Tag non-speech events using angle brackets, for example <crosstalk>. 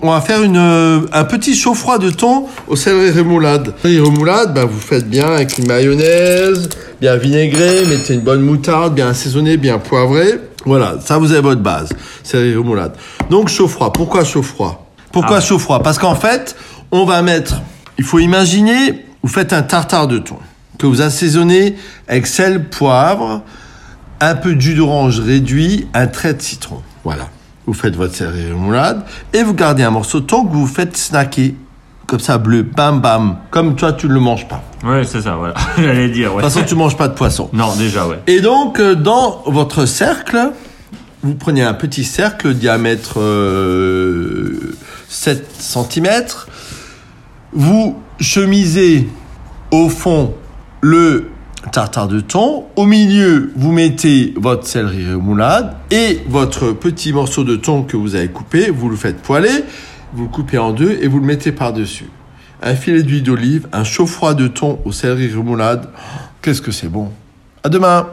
On va faire une, euh, un petit chaud-froid de thon au céleri remoulade. Les remoulades, ben, vous faites bien avec une mayonnaise, bien vinaigrée, mettez une bonne moutarde, bien assaisonnée, bien poivrée. Voilà, ça vous avez votre base, céleri remoulade. Donc chaud-froid. Pourquoi chaud-froid Pourquoi Ah. chaud-froid Parce qu'en fait, on va mettre, il faut imaginer, vous faites un tartare de thon que vous assaisonnez avec sel, poivre, un peu de jus d'orange réduit, un trait de citron. Voilà. Vous faites votre céleri remoulade et vous gardez un morceau de thon que vous faites snacker. Comme ça, bleu, bam bam. Comme toi, tu ne le manges pas. Ouais, c'est ça, voilà. <laughs> J'allais dire, De ouais. toute façon, tu manges pas de poisson. Non, déjà, ouais. Et donc, euh, dans votre cercle, vous prenez un petit cercle, diamètre euh, 7 cm. Vous chemisez au fond le tartare de thon. Au milieu, vous mettez votre céleri remoulade et votre petit morceau de thon que vous avez coupé. Vous le faites poêler, vous le coupez en deux et vous le mettez par-dessus. Un filet d'huile d'olive, un chaud froid de thon au céleri remoulade. Qu'est-ce que c'est bon. À demain